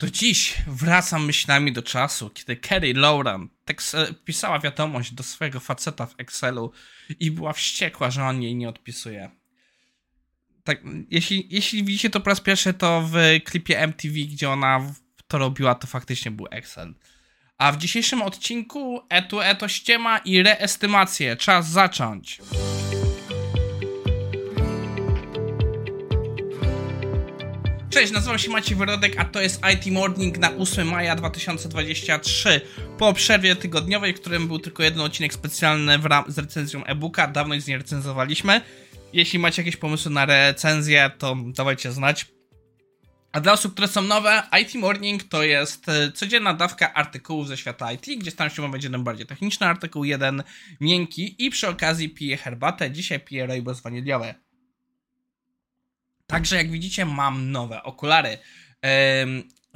To dziś wracam myślami do czasu, kiedy Kerry Lauren pisała wiadomość do swojego faceta w Excelu i była wściekła, że on jej nie odpisuje. Tak, jeśli, jeśli widzicie to po raz pierwszy, to w klipie MTV, gdzie ona to robiła, to faktycznie był Excel. A w dzisiejszym odcinku Etu Eto ściema i reestymację. Czas zacząć. Cześć, nazywam się Maciej Wyrodek, a to jest IT Morning na 8 maja 2023. Po przerwie tygodniowej, w którym był tylko jeden odcinek specjalny z recenzją e-booka, dawno nic nie recenzowaliśmy. Jeśli macie jakieś pomysły na recenzję, to dawajcie znać. A dla osób, które są nowe, IT Morning to jest e, codzienna dawka artykułów ze świata IT, gdzie staram się omawiać jeden bardziej techniczny artykuł, jeden miękki i przy okazji piję herbatę. Dzisiaj piję rooibos waniliowe. Także jak widzicie mam nowe okulary.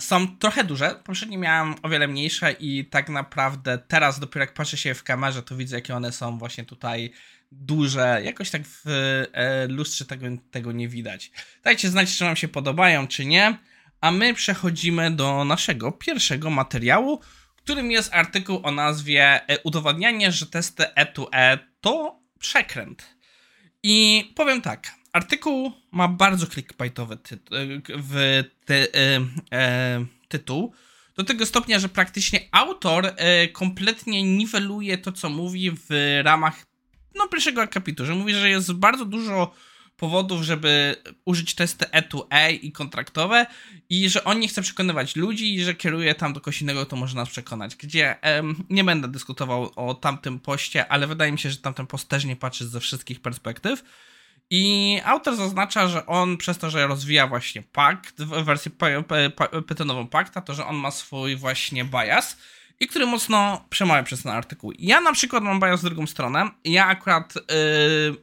są trochę duże, poprzednio miałem o wiele mniejsze i tak naprawdę teraz dopiero jak patrzę się w kamerze, to widzę jakie one są właśnie tutaj duże. Jakoś tak w e, lustrze tego, tego nie widać. Dajcie znać, czy wam się podobają, czy nie. A my przechodzimy do naszego pierwszego materiału, którym jest artykuł o nazwie e, Udowadnianie, że testy E2E to przekręt. I powiem tak, Artykuł ma bardzo clickbaitowy tytuł, w ty, e, e, tytuł. Do tego stopnia, że praktycznie autor e, kompletnie niweluje to, co mówi w ramach no, pierwszego akapitu, że mówi, że jest bardzo dużo powodów, żeby użyć testy E2E i kontraktowe i że on nie chce przekonywać ludzi i że kieruje tam do kogoś innego, to może nas przekonać. Gdzie em, nie będę dyskutował o tamtym poście, ale wydaje mi się, że tamten post też nie patrzy ze wszystkich perspektyw. I autor zaznacza, że on przez to, że rozwija właśnie pakt, wersję pytonową pakta, to że on ma swój właśnie bias i który mocno przemawia przez ten artykuł. Ja na przykład mam bias w drugą stronę. Ja akurat, yy,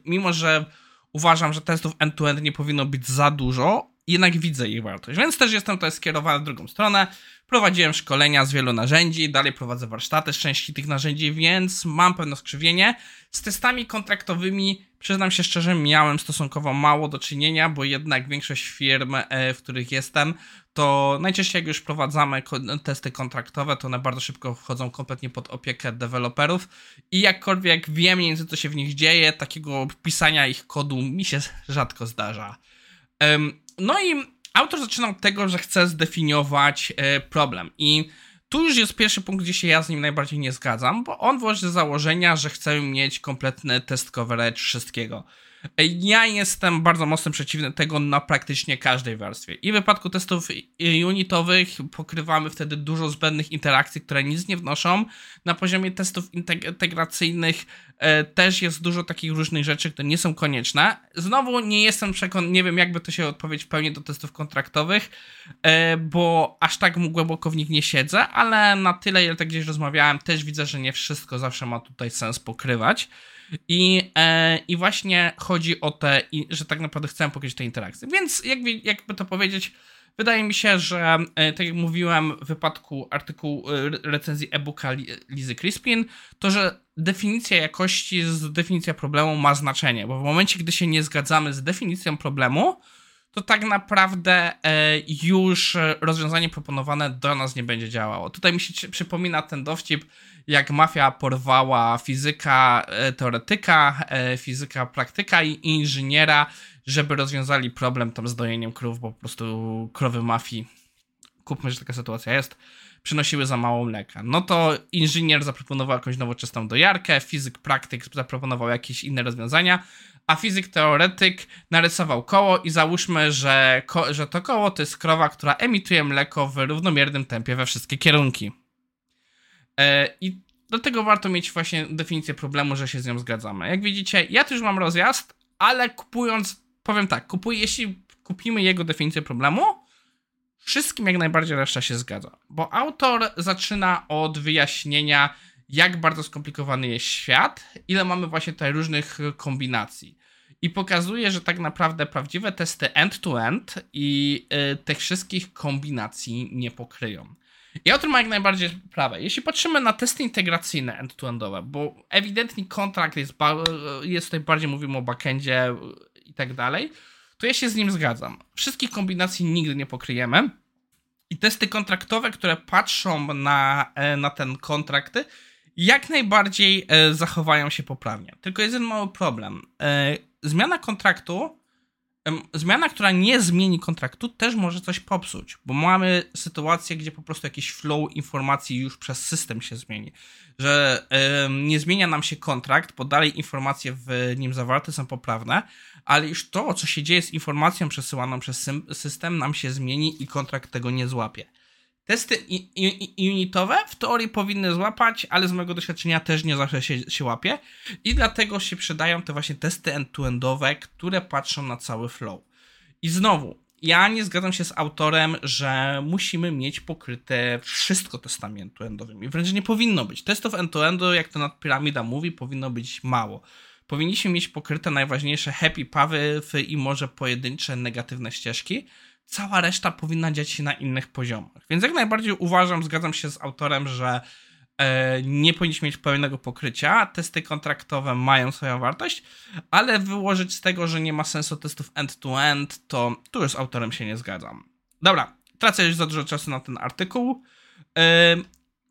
mimo że uważam, że testów end-to-end nie powinno być za dużo, jednak widzę ich wartość. Więc też jestem tutaj skierowany w drugą stronę. Prowadziłem szkolenia z wielu narzędzi, dalej prowadzę warsztaty z części tych narzędzi, więc mam pewne skrzywienie. Z testami kontraktowymi, przyznam się szczerze, miałem stosunkowo mało do czynienia, bo jednak większość firm, e, w których jestem, to najczęściej jak już prowadzamy testy kontraktowe, to one bardzo szybko wchodzą kompletnie pod opiekę deweloperów i jakkolwiek wiem mniej więcej co się w nich dzieje, takiego pisania ich kodu mi się rzadko zdarza. No i autor zaczyna od tego, że chce zdefiniować e, problem. I tu już jest pierwszy punkt, gdzie się ja z nim najbardziej nie zgadzam, bo on włoży założenia, że chcemy mieć kompletny test coverage wszystkiego. Ja jestem bardzo mocno przeciwny tego na praktycznie każdej warstwie. I w wypadku testów unitowych pokrywamy wtedy dużo zbędnych interakcji, które nic nie wnoszą. Na poziomie testów integracyjnych e, też jest dużo takich różnych rzeczy, które nie są konieczne. Znowu nie jestem przekonany, nie wiem jakby to się odpowiedzieć w pełni do testów kontraktowych, e, bo aż tak głęboko w nich nie siedzę, ale na tyle, ile tak gdzieś rozmawiałem, też widzę, że nie wszystko zawsze ma tutaj sens pokrywać. I, e, I właśnie chodzi o te, że tak naprawdę chcę pokazać te interakcje. Więc jakby, jakby to powiedzieć, wydaje mi się, że e, tak jak mówiłem w wypadku artykułu e, recenzji e-booka Lizy Crispin, to że definicja jakości z definicja problemu ma znaczenie, bo w momencie, gdy się nie zgadzamy z definicją problemu, to tak naprawdę e, już rozwiązanie proponowane do nas nie będzie działało. Tutaj mi się przypomina ten dowcip, jak mafia porwała fizyka e, teoretyka, e, fizyka praktyka i inżyniera, żeby rozwiązali problem tam z dojeniem krów, bo po prostu krowy mafii, kupmy, że taka sytuacja jest, przynosiły za mało mleka. No to inżynier zaproponował jakąś nowoczesną dojarkę, fizyk praktyk zaproponował jakieś inne rozwiązania, a fizyk teoretyk narysował koło i załóżmy, że, ko że to koło to jest krowa, która emituje mleko w równomiernym tempie we wszystkie kierunki. E, I dlatego warto mieć właśnie definicję problemu, że się z nią zgadzamy. Jak widzicie, ja też mam rozjazd, ale kupując, powiem tak, kupuję, jeśli kupimy jego definicję problemu, wszystkim jak najbardziej reszta się zgadza. Bo autor zaczyna od wyjaśnienia, jak bardzo skomplikowany jest świat, ile mamy właśnie tutaj różnych kombinacji. I pokazuje, że tak naprawdę prawdziwe testy end-to-end i y, tych wszystkich kombinacji nie pokryją. I autor ma jak najbardziej prawe. Jeśli patrzymy na testy integracyjne end-to-endowe, bo ewidentnie kontrakt jest, jest tutaj bardziej mówimy o backendzie i tak dalej, to ja się z nim zgadzam. Wszystkich kombinacji nigdy nie pokryjemy. I testy kontraktowe, które patrzą na, e, na ten kontrakty, jak najbardziej e, zachowają się poprawnie. Tylko jest jeden mały problem. E, zmiana kontraktu zmiana, która nie zmieni kontraktu, też może coś popsuć, bo mamy sytuację, gdzie po prostu jakiś flow informacji już przez system się zmieni. Że nie zmienia nam się kontrakt, bo dalej informacje w nim zawarte są poprawne, ale już to, co się dzieje z informacją przesyłaną przez system, nam się zmieni i kontrakt tego nie złapie. Testy unitowe w teorii powinny złapać, ale z mojego doświadczenia też nie zawsze się, się łapie. I dlatego się przydają te właśnie testy end-to-endowe, które patrzą na cały flow. I znowu, ja nie zgadzam się z autorem, że musimy mieć pokryte wszystko testami end-to-endowymi. Wręcz nie powinno być. Testów end-to-endu, jak to nadpiramida mówi, powinno być mało. Powinniśmy mieć pokryte najważniejsze happy pawy i może pojedyncze negatywne ścieżki cała reszta powinna dziać się na innych poziomach. Więc jak najbardziej uważam, zgadzam się z autorem, że e, nie powinniśmy mieć pełnego pokrycia. Testy kontraktowe mają swoją wartość, ale wyłożyć z tego, że nie ma sensu testów end-to-end, to tu już z autorem się nie zgadzam. Dobra, tracę już za dużo czasu na ten artykuł.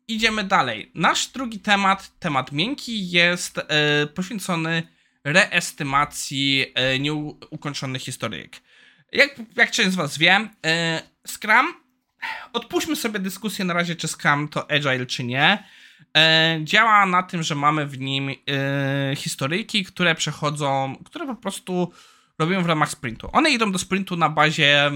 E, idziemy dalej. Nasz drugi temat, temat miękki, jest e, poświęcony reestymacji e, nieukończonych historyjek. Jak, jak część z Was wie, yy, Scrum, odpuśćmy sobie dyskusję na razie, czy Scrum to Agile, czy nie. Yy, działa na tym, że mamy w nim yy, historyjki, które przechodzą, które po prostu robią w ramach sprintu. One idą do sprintu na bazie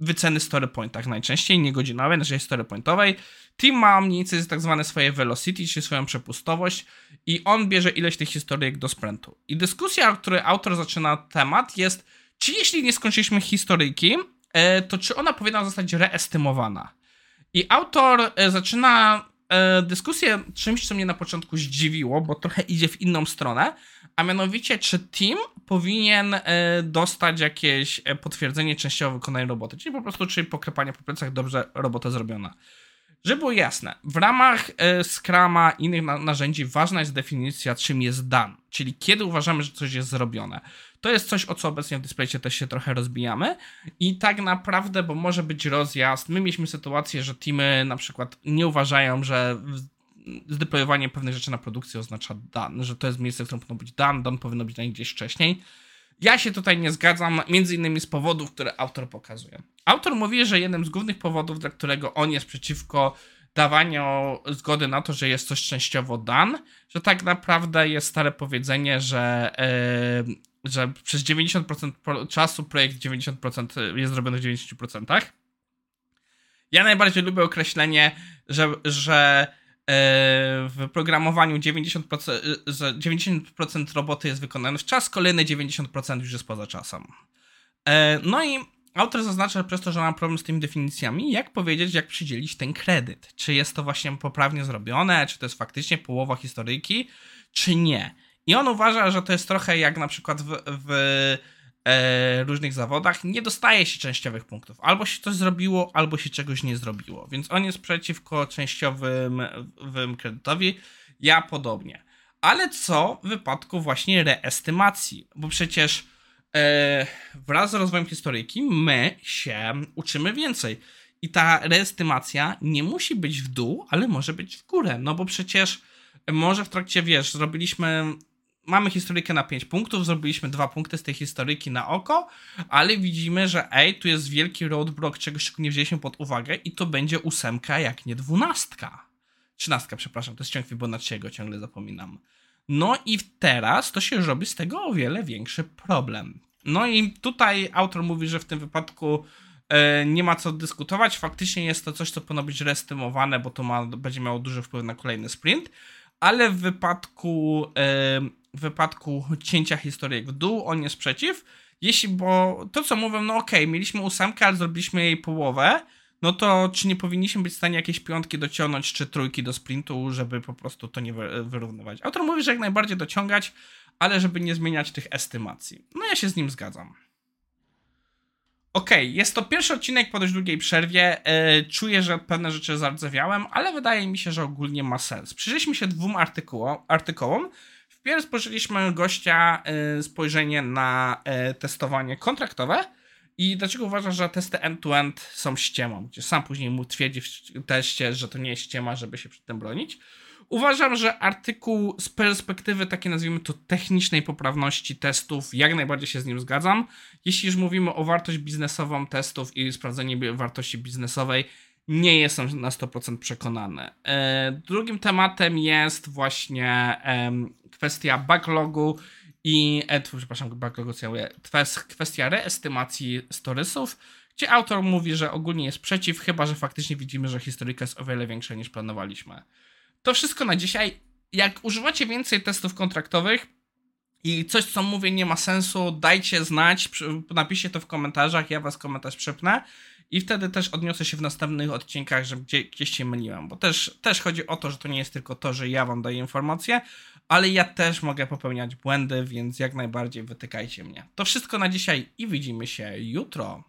wyceny story pointach najczęściej, nie godzinowej, naszej story pointowej. Team ma mniej więcej tak zwane swoje velocity, czyli swoją przepustowość i on bierze ileś tych historyjek do sprintu. I dyskusja, w której autor zaczyna temat jest czy jeśli nie skończyliśmy historyjki, e, to czy ona powinna zostać reestymowana? I autor e, zaczyna dyskusję czymś, co mnie na początku zdziwiło, bo trochę idzie w inną stronę, a mianowicie, czy team powinien dostać jakieś potwierdzenie częściowo wykonania roboty, czyli po prostu, czy poklepanie po plecach dobrze robota zrobiona. Żeby było jasne, w ramach Scrama i innych narzędzi ważna jest definicja, czym jest done, czyli kiedy uważamy, że coś jest zrobione. To jest coś, o co obecnie w Displaycie też się trochę rozbijamy i tak naprawdę, bo może być rozjazd, my mieliśmy sytuację, że teamy na przykład nie uważają, że zdeployowanie pewnych rzeczy na produkcję oznacza done, że to jest miejsce, w którym powinno być done, done powinno być na gdzieś wcześniej. Ja się tutaj nie zgadzam, między innymi z powodów, które autor pokazuje. Autor mówi, że jednym z głównych powodów, dla którego on jest przeciwko dawaniu zgody na to, że jest coś częściowo dan, że tak naprawdę jest stare powiedzenie, że yy, że przez 90% czasu projekt 90% jest zrobiony w 90%. Ja najbardziej lubię określenie, że, że e, w programowaniu 90%, 90% roboty jest wykonane w czas, kolejne 90% już jest poza czasem. E, no i autor zaznacza przez to, że mam problem z tymi definicjami, jak powiedzieć, jak przydzielić ten kredyt. Czy jest to właśnie poprawnie zrobione, czy to jest faktycznie połowa historyjki, czy nie. I on uważa, że to jest trochę jak na przykład w, w e, różnych zawodach. Nie dostaje się częściowych punktów. Albo się coś zrobiło, albo się czegoś nie zrobiło. Więc on jest przeciwko częściowym kredytowi. Ja podobnie. Ale co w wypadku właśnie reestymacji? Bo przecież wraz z rozwojem historyjki my się uczymy więcej. I ta reestymacja nie musi być w dół, ale może być w górę. No bo przecież może w trakcie, wiesz, zrobiliśmy mamy historykę na 5 punktów, zrobiliśmy dwa punkty z tej historyki na oko, ale widzimy, że ej, tu jest wielki roadblock, czegoś, czego nie wzięliśmy pod uwagę i to będzie ósemka, jak nie dwunastka. Trzynastka, przepraszam, to jest ciąg Fibonacciego, ciągle zapominam. No i teraz to się robi z tego o wiele większy problem. No i tutaj autor mówi, że w tym wypadku e, nie ma co dyskutować. Faktycznie jest to coś, co powinno być restymowane, bo to ma, będzie miało duży wpływ na kolejny sprint. Ale w wypadku e, w wypadku cięcia historyjek w dół, on jest przeciw. Jeśli, bo to co mówią, no okay, mieliśmy ósemkę, ale zrobiliśmy jej połowę, no to czy nie powinniśmy być w stanie jakieś piątki dociągnąć, czy trójki do sprintu, żeby po prostu to nie wyrównywać. Autor mówi, że jak najbardziej dociągać, ale żeby nie zmieniać tych estymacji. No ja się z nim zgadzam. Okej, okay, jest to pierwszy odcinek po dość długiej przerwie. Yy, czuję, że pewne rzeczy zardzewiałem, ale wydaje mi się, że ogólnie ma sens. Przyjrzeliśmy się dwóm artykułom, artykułom Wpierw spożyliśmy gościa y, spojrzenie na y, testowanie kontraktowe I dlaczego uważam, że testy end-to-end są ściemą, gdzie sam później mu twierdzi w teście, że to nie jest ściema, żeby się przed tym bronić. Uważam, że artykuł z perspektywy takiej nazwijmy to technicznej poprawności testów, jak najbardziej się z nim zgadzam. Jeśli już mówimy o wartość biznesową testów i sprawdzenie wartości biznesowej, nie jestem na 100% przekonany. E, drugim tematem jest właśnie kwestia backlogu i, e, przepraszam, backlogu co ja mówię, kwestia reestymacji storysów, gdzie autor mówi, że ogólnie jest przeciw, chyba że faktycznie widzimy, że historyka jest o wiele większa niż planowaliśmy. To wszystko na dzisiaj. Jak używacie więcej testów kontraktowych i coś, co mówię, nie ma sensu, dajcie znać, napiszcie to w komentarzach, ja was komentarz przepnę i wtedy też odniosę się w następnych odcinkach, że gdzie, gdzieś się myliłem, bo też, też chodzi o to, że to nie jest tylko to, że ja wam daję informacje, ale ja też mogę popełniać błędy, więc jak najbardziej wytykajcie mnie. To wszystko na dzisiaj i widzimy się jutro.